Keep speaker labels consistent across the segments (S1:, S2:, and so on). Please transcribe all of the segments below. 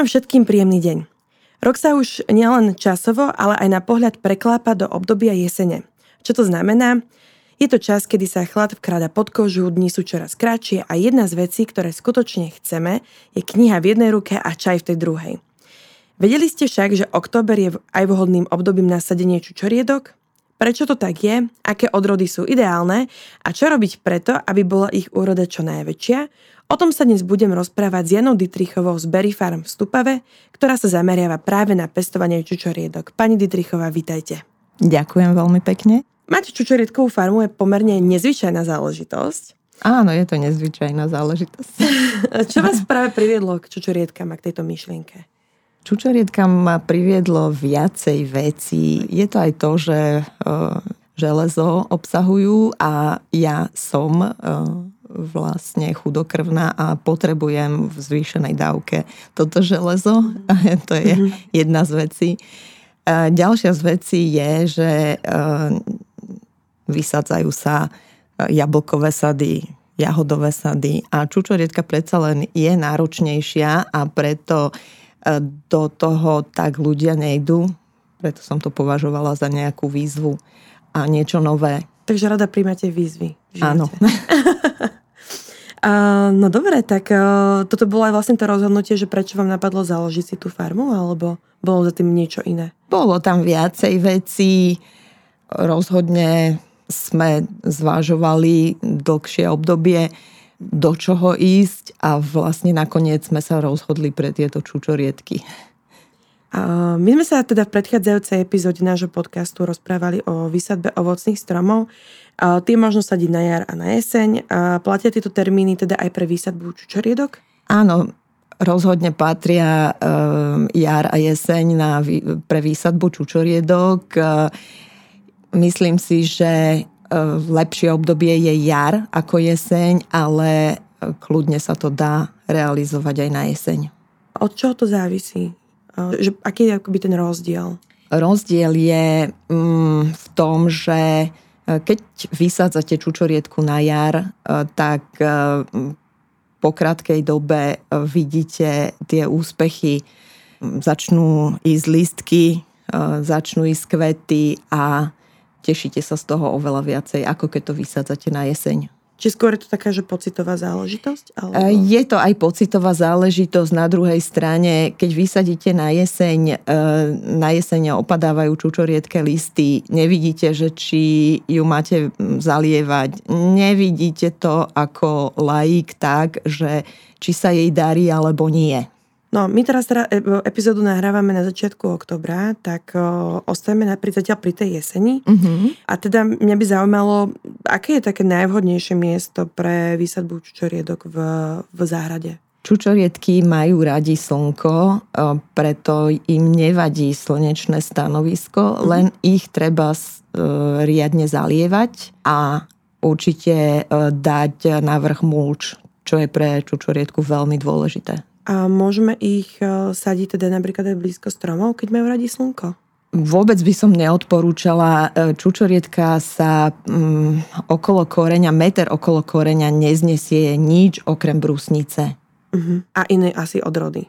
S1: Prajem všetkým príjemný deň. Rok sa už nielen časovo, ale aj na pohľad preklápa do obdobia jesene. Čo to znamená? Je to čas, kedy sa chlad vkráda pod kožu, dni sú čoraz kratšie a jedna z vecí, ktoré skutočne chceme, je kniha v jednej ruke a čaj v tej druhej. Vedeli ste však, že október je aj vhodným obdobím na sadenie čučoriedok? Prečo to tak je? Aké odrody sú ideálne? A čo robiť preto, aby bola ich úroda čo najväčšia? O tom sa dnes budem rozprávať s Janou Dietrichovou z Berry Farm v Stupave, ktorá sa zameriava práve na pestovanie čučoriedok. Pani Dietrichová, vítajte.
S2: Ďakujem veľmi pekne.
S1: Mať čučoriedkovú farmu je pomerne nezvyčajná záležitosť.
S2: Áno, je to nezvyčajná záležitosť.
S1: Čo vás práve priviedlo k čučoriedkam a k tejto myšlienke?
S2: Čučoriedkam ma priviedlo viacej vecí. Je to aj to, že uh, železo obsahujú a ja som uh, vlastne chudokrvná a potrebujem v zvýšenej dávke toto železo. to je mm-hmm. jedna z vecí. Ďalšia z vecí je, že vysádzajú sa e, jablkové sady, jahodové sady a čučorietka predsa len je náročnejšia a preto e, do toho tak ľudia nejdú. Preto som to považovala za nejakú výzvu a niečo nové.
S1: Takže rada príjmate výzvy.
S2: Áno.
S1: No dobre, tak uh, toto bolo aj vlastne to rozhodnutie, že prečo vám napadlo založiť si tú farmu, alebo bolo za tým niečo iné?
S2: Bolo tam viacej vecí. Rozhodne sme zvážovali dlhšie obdobie, do čoho ísť a vlastne nakoniec sme sa rozhodli pre tieto čučoriedky.
S1: My sme sa teda v predchádzajúcej epizóde nášho podcastu rozprávali o výsadbe ovocných stromov. Tie možno sadiť na jar a na jeseň. Platia tieto termíny teda aj pre výsadbu čučoriedok?
S2: Áno, rozhodne patria jar a jeseň na, pre výsadbu čučoriedok. Myslím si, že lepšie obdobie je jar ako jeseň, ale kľudne sa to dá realizovať aj na jeseň.
S1: Od čoho to závisí? Že, aký je akoby ten rozdiel?
S2: Rozdiel je mm, v tom, že e, keď vysádzate čučoriedku na jar, e, tak e, po krátkej dobe vidíte tie úspechy. Začnú ísť listky, začnú ísť kvety a tešíte sa z toho oveľa viacej, ako keď to vysádzate na jeseň.
S1: Či skôr je to taká, že pocitová záležitosť?
S2: Alebo... E, je to aj pocitová záležitosť. Na druhej strane, keď vysadíte na jeseň, e, na jeseň opadávajú čučoriedke listy, nevidíte, že či ju máte zalievať. Nevidíte to ako laik tak, že či sa jej darí alebo nie.
S1: No, my teraz teda epizódu nahrávame na začiatku oktobra, tak ostajeme napríklad zatiaľ pri tej jeseni. Uh-huh. A teda mňa by zaujímalo, aké je také najvhodnejšie miesto pre výsadbu čučoriedok v, v záhrade?
S2: Čučoriedky majú radi slnko, preto im nevadí slnečné stanovisko, uh-huh. len ich treba e, riadne zalievať a určite e, dať na vrch mulč, čo je pre čučoriedku veľmi dôležité.
S1: A môžeme ich e, sadiť teda napríklad aj blízko stromov, keď majú radi slnko?
S2: Vôbec by som neodporúčala. E, čučorietka sa um, okolo koreňa, meter okolo koreňa neznesie nič okrem brusnice.
S1: Uh-huh. A iné asi odrody?
S2: E,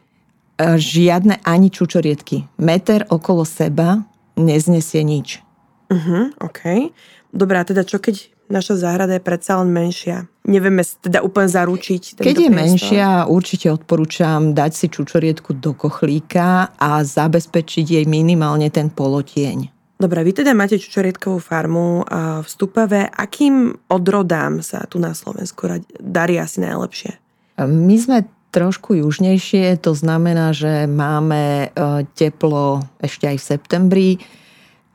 S2: žiadne ani čučoriedky. Meter okolo seba neznesie nič.
S1: Uh-huh, OK. Dobrá, teda čo keď naša záhrada je predsa len menšia. Nevieme teda úplne zaručiť.
S2: Keď je priestor. menšia, určite odporúčam dať si čučoriedku do kochlíka a zabezpečiť jej minimálne ten polotieň.
S1: Dobre, vy teda máte čučoriedkovú farmu v Stupave. Akým odrodám sa tu na Slovensku darí asi najlepšie?
S2: My sme trošku južnejšie, to znamená, že máme e, teplo ešte aj v septembri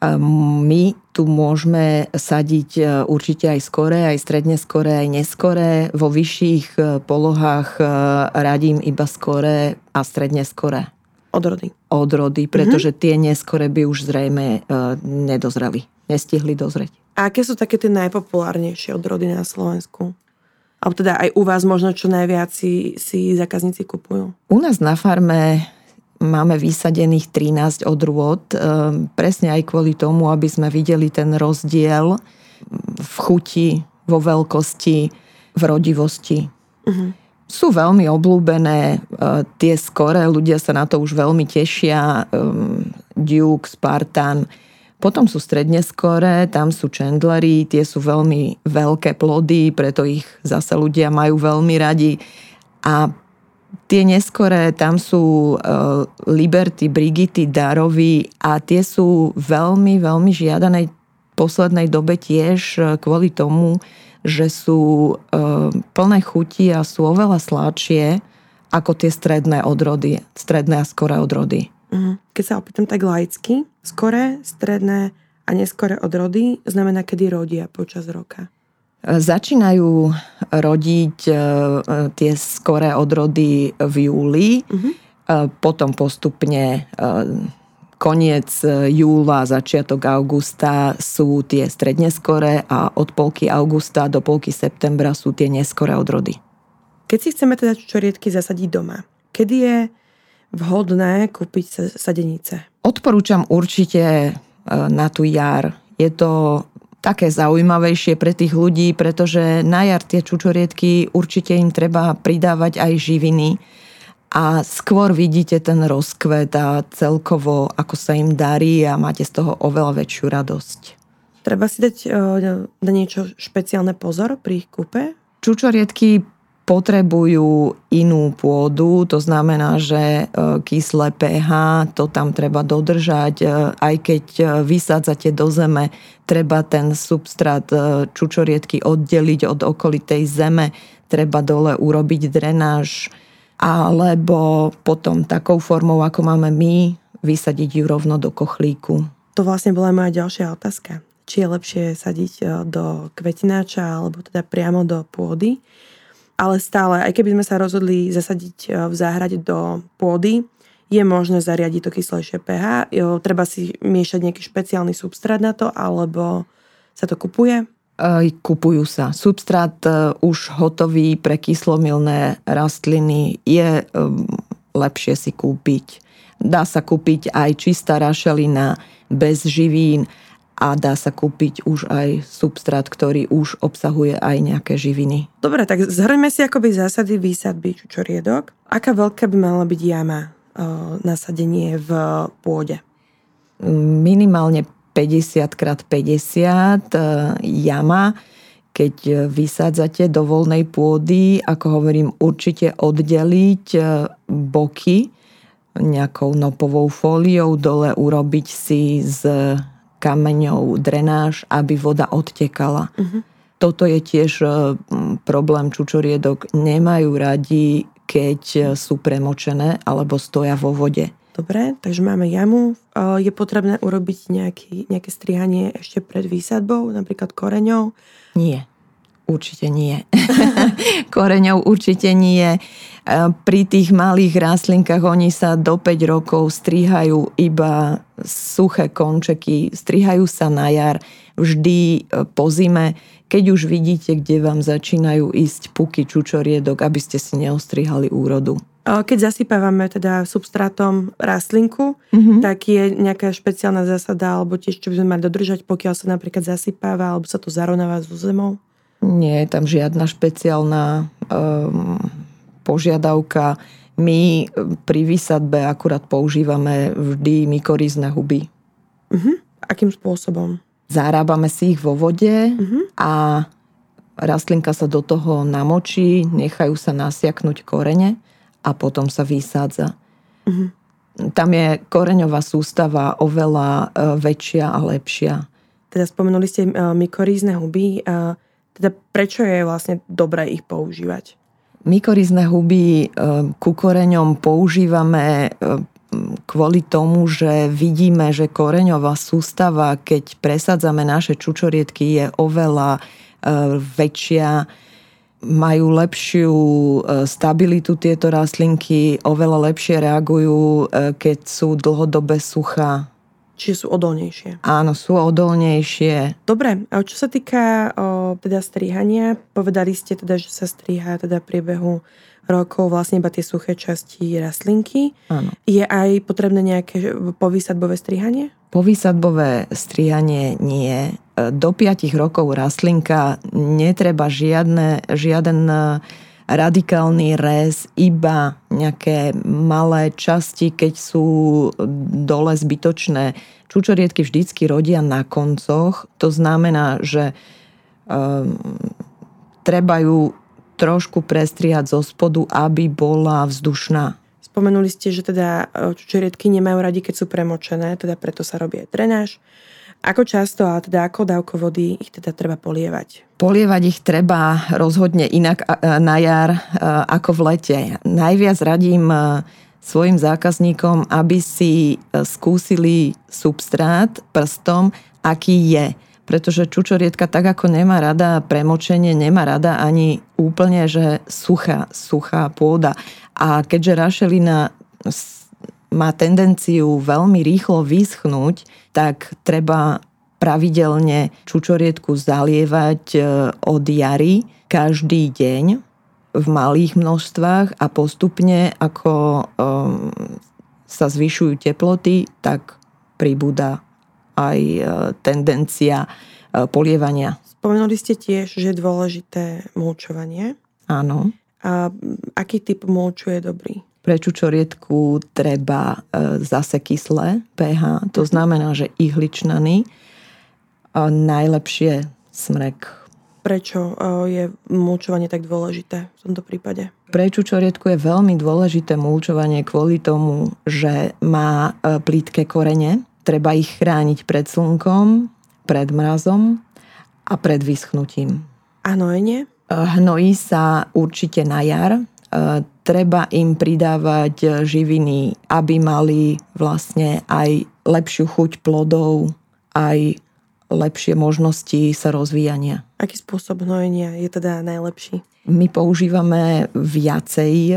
S2: my tu môžeme sadiť e, určite aj skore, aj stredne skore, aj neskore. Vo vyšších e, polohách e, radím iba skore a stredne skore.
S1: Odrody.
S2: Odrody, pretože mm-hmm. tie neskore by už zrejme nedozreli. Nestihli dozrieť.
S1: A aké sú také tie najpopulárnejšie odrody na Slovensku? Alebo teda aj u vás možno čo najviac si, si zákazníci kupujú?
S2: U nás na farme máme vysadených 13 odrôd, e, presne aj kvôli tomu, aby sme videli ten rozdiel v chuti, vo veľkosti, v rodivosti. Uh-huh. sú veľmi obľúbené, tie skoré, ľudia sa na to už veľmi tešia, Duke, Spartan, potom sú stredne skoré, tam sú chandlery, tie sú veľmi veľké plody, preto ich zase ľudia majú veľmi radi. A tie neskoré, tam sú uh, Liberty, Brigity, Darovi a tie sú veľmi, veľmi žiadanej poslednej dobe tiež e, kvôli tomu, že sú uh, plné chuti a sú oveľa sladšie ako tie stredné odrody, stredné a skoré odrody.
S1: Mhm. Keď sa opýtam tak laicky, skoré, stredné a neskoré odrody znamená, kedy rodia počas roka?
S2: Začínajú rodiť e, tie skoré odrody v júli, uh-huh. potom postupne e, koniec júla, začiatok augusta sú tie stredne skoré a od polky augusta do polky septembra sú tie neskoré odrody.
S1: Keď si chceme teda čoriedky zasadiť doma, kedy je vhodné kúpiť sadenice?
S2: Odporúčam určite e, na tú jar. Je to také zaujímavejšie pre tých ľudí, pretože na jar tie čučoriedky určite im treba pridávať aj živiny a skôr vidíte ten rozkvet a celkovo, ako sa im darí a máte z toho oveľa väčšiu radosť.
S1: Treba si dať e, na niečo špeciálne pozor pri ich kúpe?
S2: Čučoriedky potrebujú inú pôdu, to znamená, že e, kyslé pH, to tam treba dodržať, e, aj keď e, vysádzate do zeme, treba ten substrát čučoriedky oddeliť od okolitej zeme, treba dole urobiť drenáž, alebo potom takou formou, ako máme my, vysadiť ju rovno do kochlíku.
S1: To vlastne bola moja ďalšia otázka. Či je lepšie sadiť do kvetináča alebo teda priamo do pôdy ale stále, aj keby sme sa rozhodli zasadiť e, v záhrade do pôdy, je možné zariadiť to kyslejšie pH. Jo, treba si miešať nejaký špeciálny substrát na to, alebo sa to kupuje?
S2: Kupujú sa. Substrát e, už hotový pre kyslomilné rastliny je lepšie si kúpiť. Dá sa kúpiť aj čistá rašelina bez živín a dá sa kúpiť už aj substrát, ktorý už obsahuje aj nejaké živiny.
S1: Dobre, tak zhrňme si akoby zásady výsadby čučoriedok. Aká veľká by mala byť jama nasadenie v pôde?
S2: Minimálne 50 x 50 jama. Keď vysádzate do voľnej pôdy, ako hovorím, určite oddeliť e, boky nejakou nopovou fóliou, dole urobiť si z kameňov, drenáž, aby voda odtekala. Uh-huh. Toto je tiež e, problém čučoriedok. Nemajú radi, keď e, sú premočené alebo stoja vo vode.
S1: Dobre, takže máme jamu. E, je potrebné urobiť nejaký, nejaké strihanie ešte pred výsadbou, napríklad koreňov?
S2: Nie. Určite nie. Koreňov určite nie. E, pri tých malých rastlinkách oni sa do 5 rokov strihajú iba suché končeky, strihajú sa na jar, vždy e, po zime, keď už vidíte, kde vám začínajú ísť puky čučoriedok, aby ste si neostrihali úrodu.
S1: Keď zasypávame teda substrátom rastlinku, mm-hmm. tak je nejaká špeciálna zásada, alebo tiež, čo by sme mali dodržať, pokiaľ sa napríklad zasypáva, alebo sa to zarovnáva so zemou?
S2: Nie je tam žiadna špeciálna um, požiadavka. My pri výsadbe akurát používame vždy mykorizné huby.
S1: Uh-huh. Akým spôsobom?
S2: Zarábame si ich vo vode uh-huh. a rastlinka sa do toho namočí, nechajú sa nasiaknúť korene a potom sa vysádza. Uh-huh. Tam je koreňová sústava oveľa uh, väčšia a lepšia.
S1: Teda spomenuli ste uh, mykorízne huby. Uh, teda prečo je vlastne dobré ich používať?
S2: Mykorizné huby e, ku koreňom používame e, kvôli tomu, že vidíme, že koreňová sústava, keď presadzame naše čučoriedky, je oveľa e, väčšia, majú lepšiu stabilitu tieto rastlinky, oveľa lepšie reagujú, keď sú dlhodobé suchá
S1: Čiže sú odolnejšie.
S2: Áno, sú odolnejšie.
S1: Dobre, a čo sa týka o, teda strihania, povedali ste teda, že sa striha teda priebehu rokov vlastne iba tie suché časti rastlinky.
S2: Áno.
S1: Je aj potrebné nejaké povýsadbové strihanie?
S2: Povýsadbové strihanie nie. Do 5 rokov rastlinka netreba žiadne, žiaden radikálny rez, iba nejaké malé časti, keď sú dole zbytočné. Čučoriedky vždycky rodia na koncoch. To znamená, že um, treba ju trošku prestriať zo spodu, aby bola vzdušná.
S1: Spomenuli ste, že teda e, čučoriedky nemajú radi, keď sú premočené, teda preto sa robí aj drenáž. Ako často a teda ako dávko vody ich teda treba polievať?
S2: Polievať ich treba rozhodne inak na jar ako v lete. Najviac radím svojim zákazníkom, aby si skúsili substrát prstom, aký je. Pretože čučorietka tak ako nemá rada premočenie, nemá rada ani úplne, že suchá, suchá pôda. A keďže rašelina má tendenciu veľmi rýchlo vyschnúť, tak treba pravidelne čučoriedku zalievať e, od jary každý deň v malých množstvách a postupne ako um, sa zvyšujú teploty, tak pribúda aj e, tendencia polievania.
S1: Spomenuli ste tiež, že je dôležité mulčovanie.
S2: Áno.
S1: A aký typ mulču je dobrý?
S2: Pre čučoriedku treba e, zase kyslé pH, to mhm. znamená, že ihličnany, a najlepšie smrek.
S1: Prečo e, je mulčovanie tak dôležité v tomto prípade?
S2: Pre čučoriedku je veľmi dôležité mulčovanie kvôli tomu, že má e, plítke korene. Treba ich chrániť pred slnkom, pred mrazom a pred vyschnutím.
S1: A hnojenie?
S2: Hnojí sa určite na jar treba im pridávať živiny, aby mali vlastne aj lepšiu chuť plodov, aj lepšie možnosti sa rozvíjania.
S1: Aký spôsob hnojenia je teda najlepší?
S2: My používame viacej e,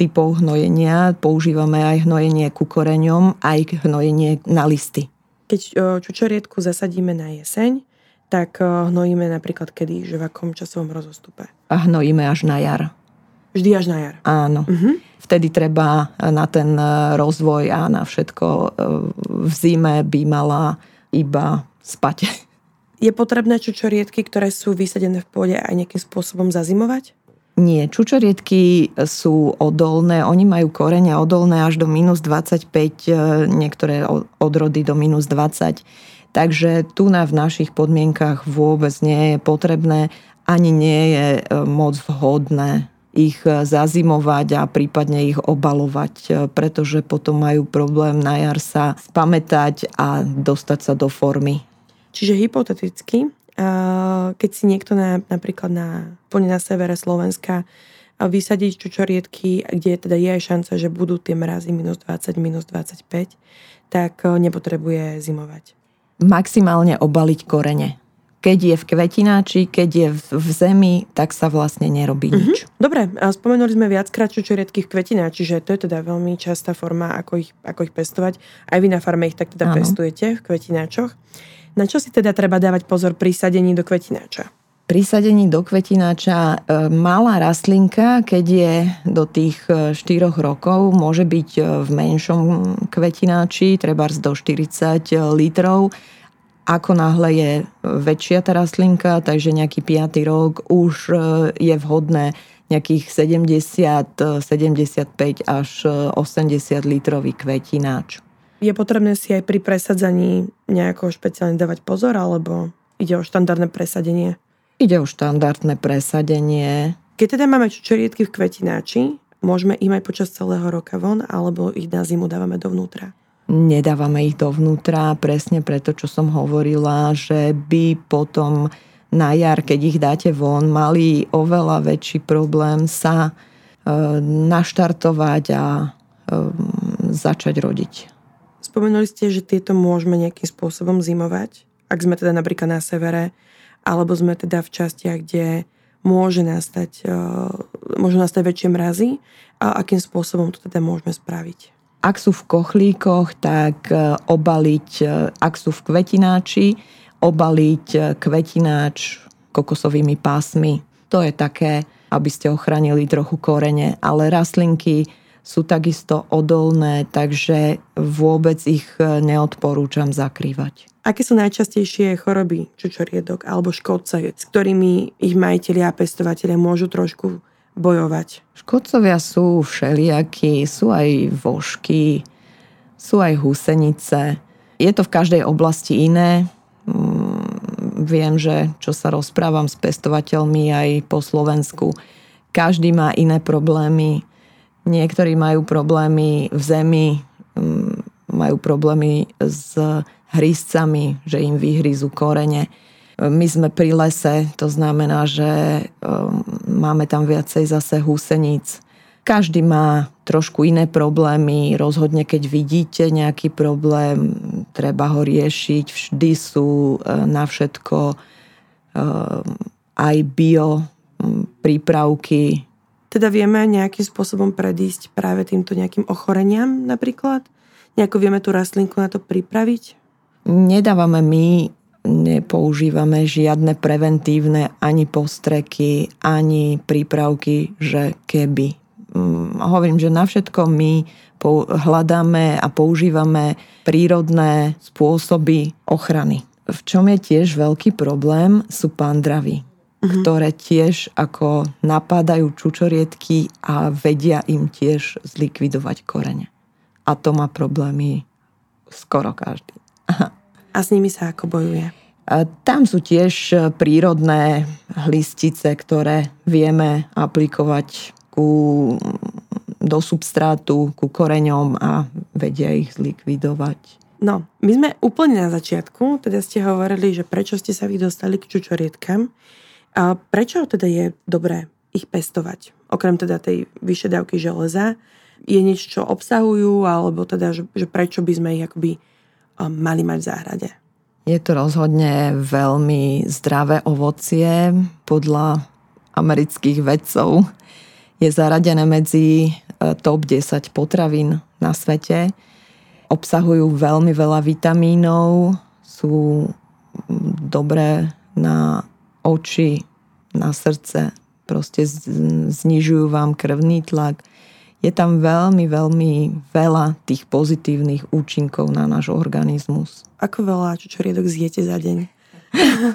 S2: typov hnojenia. Používame aj hnojenie ku koreňom, aj hnojenie na listy.
S1: Keď čučoriedku zasadíme na jeseň, tak e, hnojíme napríklad kedy, že v akom časovom rozostupe?
S2: A hnojíme až na jar.
S1: Vždy až na jar.
S2: Áno. Uh-huh. Vtedy treba na ten e, rozvoj a na všetko e, v zime by mala iba spať.
S1: Je potrebné čučoriedky, ktoré sú vysadené v pôde aj nejakým spôsobom zazimovať?
S2: Nie, čučoriedky sú odolné, oni majú korene odolné až do minus 25, e, niektoré odrody do minus 20. Takže tu na v našich podmienkach vôbec nie je potrebné, ani nie je moc vhodné ich e, zazimovať a prípadne ich obalovať, e, pretože potom majú problém na jar sa spamätať a dostať sa do formy.
S1: Čiže hypoteticky, keď si niekto na, napríklad na, na severe Slovenska vysadiť čučoriedky, kde teda je aj šanca, že budú tie mrazy minus 20, minus 25, tak e, nepotrebuje zimovať.
S2: Maximálne obaliť korene keď je v kvetináči, keď je v, zemi, tak sa vlastne nerobí mm-hmm. nič.
S1: Dobre, a spomenuli sme viackrát čučoriedky v kvetináči, že to je teda veľmi častá forma, ako ich, ako ich pestovať. Aj vy na farme ich tak teda Áno. pestujete v kvetináčoch. Na čo si teda treba dávať pozor pri sadení do kvetináča?
S2: Pri sadení do kvetináča e, malá rastlinka, keď je do tých 4 e, rokov, môže byť e, v menšom kvetináči, treba do 40 litrov ako náhle je väčšia tá rastlinka, takže nejaký 5. rok, už e, je vhodné nejakých 70, 75 až 80 litrový kvetináč.
S1: Je potrebné si aj pri presadzaní nejako špeciálne dávať pozor, alebo ide o štandardné presadenie?
S2: Ide o štandardné presadenie.
S1: Keď teda máme čučoriedky v kvetináči, môžeme im aj počas celého roka von, alebo ich na zimu dávame dovnútra?
S2: Nedávame ich dovnútra presne preto, čo som hovorila, že by potom na jar, keď ich dáte von, mali oveľa väčší problém sa e, naštartovať a e, začať rodiť.
S1: Spomenuli ste, že tieto môžeme nejakým spôsobom zimovať, ak sme teda napríklad na severe, alebo sme teda v častiach, kde môže nastať, e, môžu nastať väčšie mrazy a akým spôsobom to teda môžeme spraviť.
S2: Ak sú v kochlíkoch, tak e, obaliť, e, ak sú v kvetináči, obaliť e, kvetináč kokosovými pásmi. To je také, aby ste ochránili trochu korene, ale rastlinky sú takisto odolné, takže vôbec ich neodporúčam zakrývať.
S1: Aké sú najčastejšie choroby čučoriedok alebo škodce, s ktorými ich majiteľi a pestovateľe môžu trošku bojovať?
S2: Škodcovia sú všelijakí, sú aj vožky, sú aj húsenice. Je to v každej oblasti iné. Mm, viem, že čo sa rozprávam s pestovateľmi aj po Slovensku, každý má iné problémy. Niektorí majú problémy v zemi, mm, majú problémy s hryzcami, že im vyhryzú korene. My sme pri lese, to znamená, že um, máme tam viacej zase húseníc. Každý má trošku iné problémy. Rozhodne, keď vidíte nejaký problém, treba ho riešiť. Vždy sú uh, na všetko um, aj bio prípravky.
S1: Teda vieme nejakým spôsobom predísť práve týmto nejakým ochoreniam napríklad? Nejako vieme tú rastlinku na to pripraviť?
S2: Nedávame my, nepoužívame žiadne preventívne ani postreky, ani prípravky, že keby. Mm, hovorím, že na všetko my hľadáme a používame prírodné spôsoby ochrany. V čom je tiež veľký problém, sú pandravy, uh-huh. ktoré tiež ako napádajú čučoriedky a vedia im tiež zlikvidovať korene. A to má problémy skoro každý.
S1: A s nimi sa ako bojuje?
S2: Tam sú tiež e, prírodné hlistice, ktoré vieme aplikovať ku, do substrátu, ku koreňom a vedia ich zlikvidovať.
S1: No, my sme úplne na začiatku, teda ste hovorili, že prečo ste sa vy dostali k čučorietkam. A prečo teda je dobré ich pestovať? Okrem teda tej vyššej dávky železa, je niečo, čo obsahujú, alebo teda, že, že prečo by sme ich akoby mali mať v záhrade?
S2: Je to rozhodne veľmi zdravé ovocie podľa amerických vedcov. Je zaradené medzi e, top 10 potravín na svete. Obsahujú veľmi veľa vitamínov, sú dobré na oči, na srdce, proste znižujú vám krvný tlak je tam veľmi, veľmi veľa tých pozitívnych účinkov na náš organizmus.
S1: Ako veľa čučoriedok zjete za deň?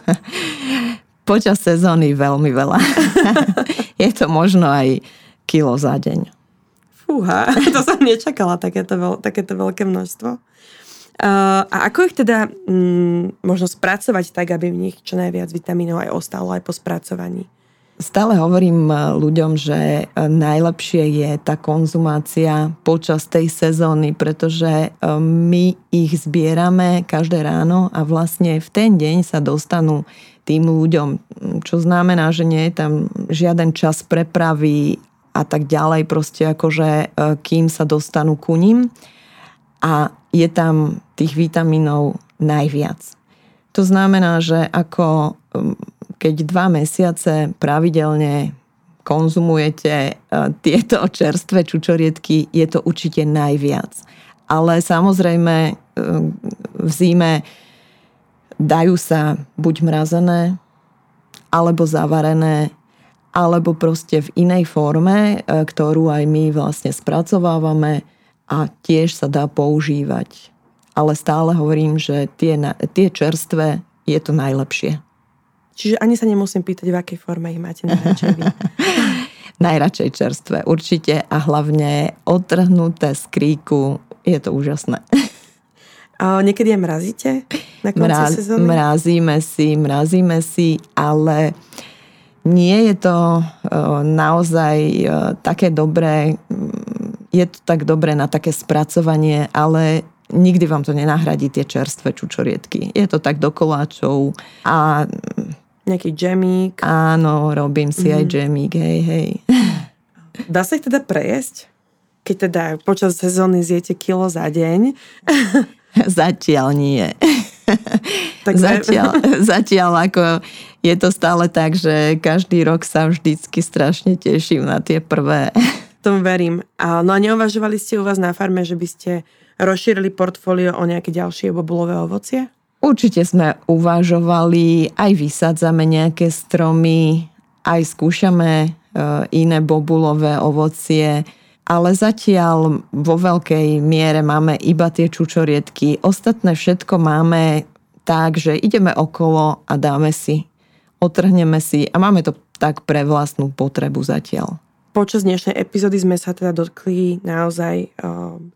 S2: Počas sezóny veľmi veľa. je to možno aj kilo za deň.
S1: Fúha, to som nečakala, takéto, veľ, takéto veľké množstvo. Uh, a ako ich teda mm, možno spracovať tak, aby v nich čo najviac vitamínov aj ostalo aj po spracovaní?
S2: Stále hovorím e, ľuďom, že e, najlepšie je tá konzumácia počas tej sezóny, pretože e, my ich zbierame každé ráno a vlastne v ten deň sa dostanú tým ľuďom, čo znamená, že nie je tam žiaden čas prepravy a tak ďalej, proste akože kým sa dostanú ku ním a je tam tých vitamínov najviac. To znamená, že ako keď dva mesiace pravidelne konzumujete e, tieto čerstvé čučoriedky, je to určite najviac. Ale samozrejme e, v zime dajú sa buď mrazené, alebo zavarené, alebo proste v inej forme, e, ktorú aj my vlastne spracovávame a tiež sa dá používať. Ale stále hovorím, že tie, tie čerstvé je to najlepšie.
S1: Čiže ani sa nemusím pýtať, v akej forme ich máte najradšej vy.
S2: Najradšej čerstvé, určite a hlavne odtrhnuté z kríku. Je to úžasné.
S1: A niekedy aj mrazíte na konci Mraz, sezóny?
S2: Mrazíme si, mrazíme si, ale nie je to naozaj také dobré, mm, je to tak dobré na také spracovanie, ale nikdy vám to nenahradí tie čerstvé čučoriedky. Je to tak do koláčov a
S1: Nejaký džemík.
S2: Áno, robím si mm. aj mhm. džemík, hej, hej.
S1: Dá sa ich teda prejesť? Keď teda počas sezóny zjete kilo za deň?
S2: Zatiaľ nie. Tak zatiaľ, zatiaľ ako je to stále tak, že každý rok sa vždycky strašne teším na tie prvé.
S1: Tomu verím. A, no a neuvažovali ste u vás na farme, že by ste rozšírili portfólio o nejaké ďalšie bobulové ovocie?
S2: Určite sme uvažovali, aj vysádzame nejaké stromy, aj skúšame e, iné bobulové ovocie, ale zatiaľ vo veľkej miere máme iba tie čučoriedky. Ostatné všetko máme tak, že ideme okolo a dáme si, otrhneme si a máme to tak pre vlastnú potrebu zatiaľ.
S1: Počas dnešnej epizódy sme sa teda dotkli naozaj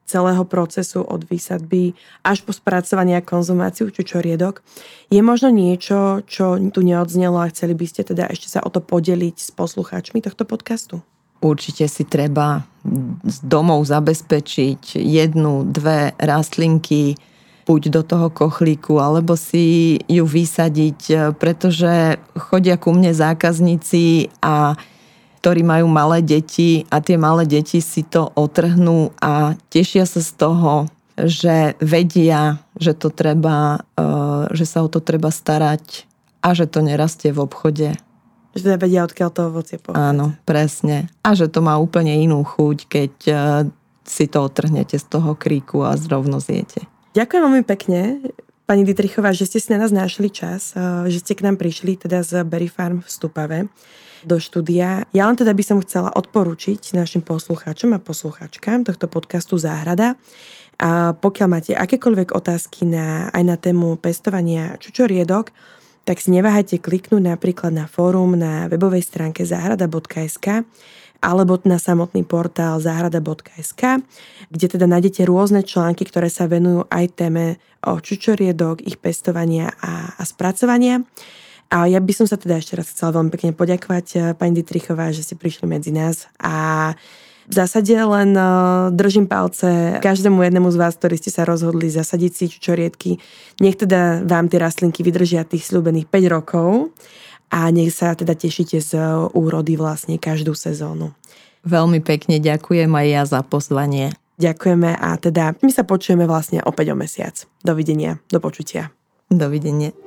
S1: celého procesu od výsadby až po spracovanie a konzumáciu čučoriedok. Je možno niečo, čo tu neodznelo a chceli by ste teda ešte sa o to podeliť s poslucháčmi tohto podcastu?
S2: Určite si treba z domov zabezpečiť jednu, dve rastlinky, buď do toho kochlíku, alebo si ju vysadiť, pretože chodia ku mne zákazníci a ktorí majú malé deti a tie malé deti si to otrhnú a tešia sa z toho, že vedia, že to treba, eh, že sa o to treba starať a že to nerastie v obchode.
S1: Že vedia, odkiaľ to ovocie pochádza.
S2: Áno, presne. A že to má úplne inú chuť, keď eh, si to otrhnete z toho kríku a zrovno zjete.
S1: Ďakujem veľmi pekne, pani Dietrichová, že ste si na nás našli čas, eh, že ste k nám prišli teda z Berry Farm v Stupave do štúdia. Ja len teda by som chcela odporučiť našim poslucháčom a poslucháčkám tohto podcastu Záhrada. A pokiaľ máte akékoľvek otázky na, aj na tému pestovania čučoriedok, tak si neváhajte kliknúť napríklad na fórum na webovej stránke záhrada.sk alebo na samotný portál záhrada.sk, kde teda nájdete rôzne články, ktoré sa venujú aj téme o čučoriedok, ich pestovania a, a spracovania. A ja by som sa teda ešte raz chcela veľmi pekne poďakovať eh, pani Dietrichová, že ste prišli medzi nás a v zásade len eh, držím palce každému jednému z vás, ktorí ste sa rozhodli zasadiť si čučoriedky. Nech teda vám tie rastlinky vydržia tých slúbených 5 rokov a nech sa teda tešíte z úrody vlastne každú sezónu.
S2: Veľmi pekne ďakujem aj ja za pozvanie.
S1: Ďakujeme a teda my sa počujeme vlastne opäť o mesiac. Dovidenia, do počutia.
S2: Dovidenia.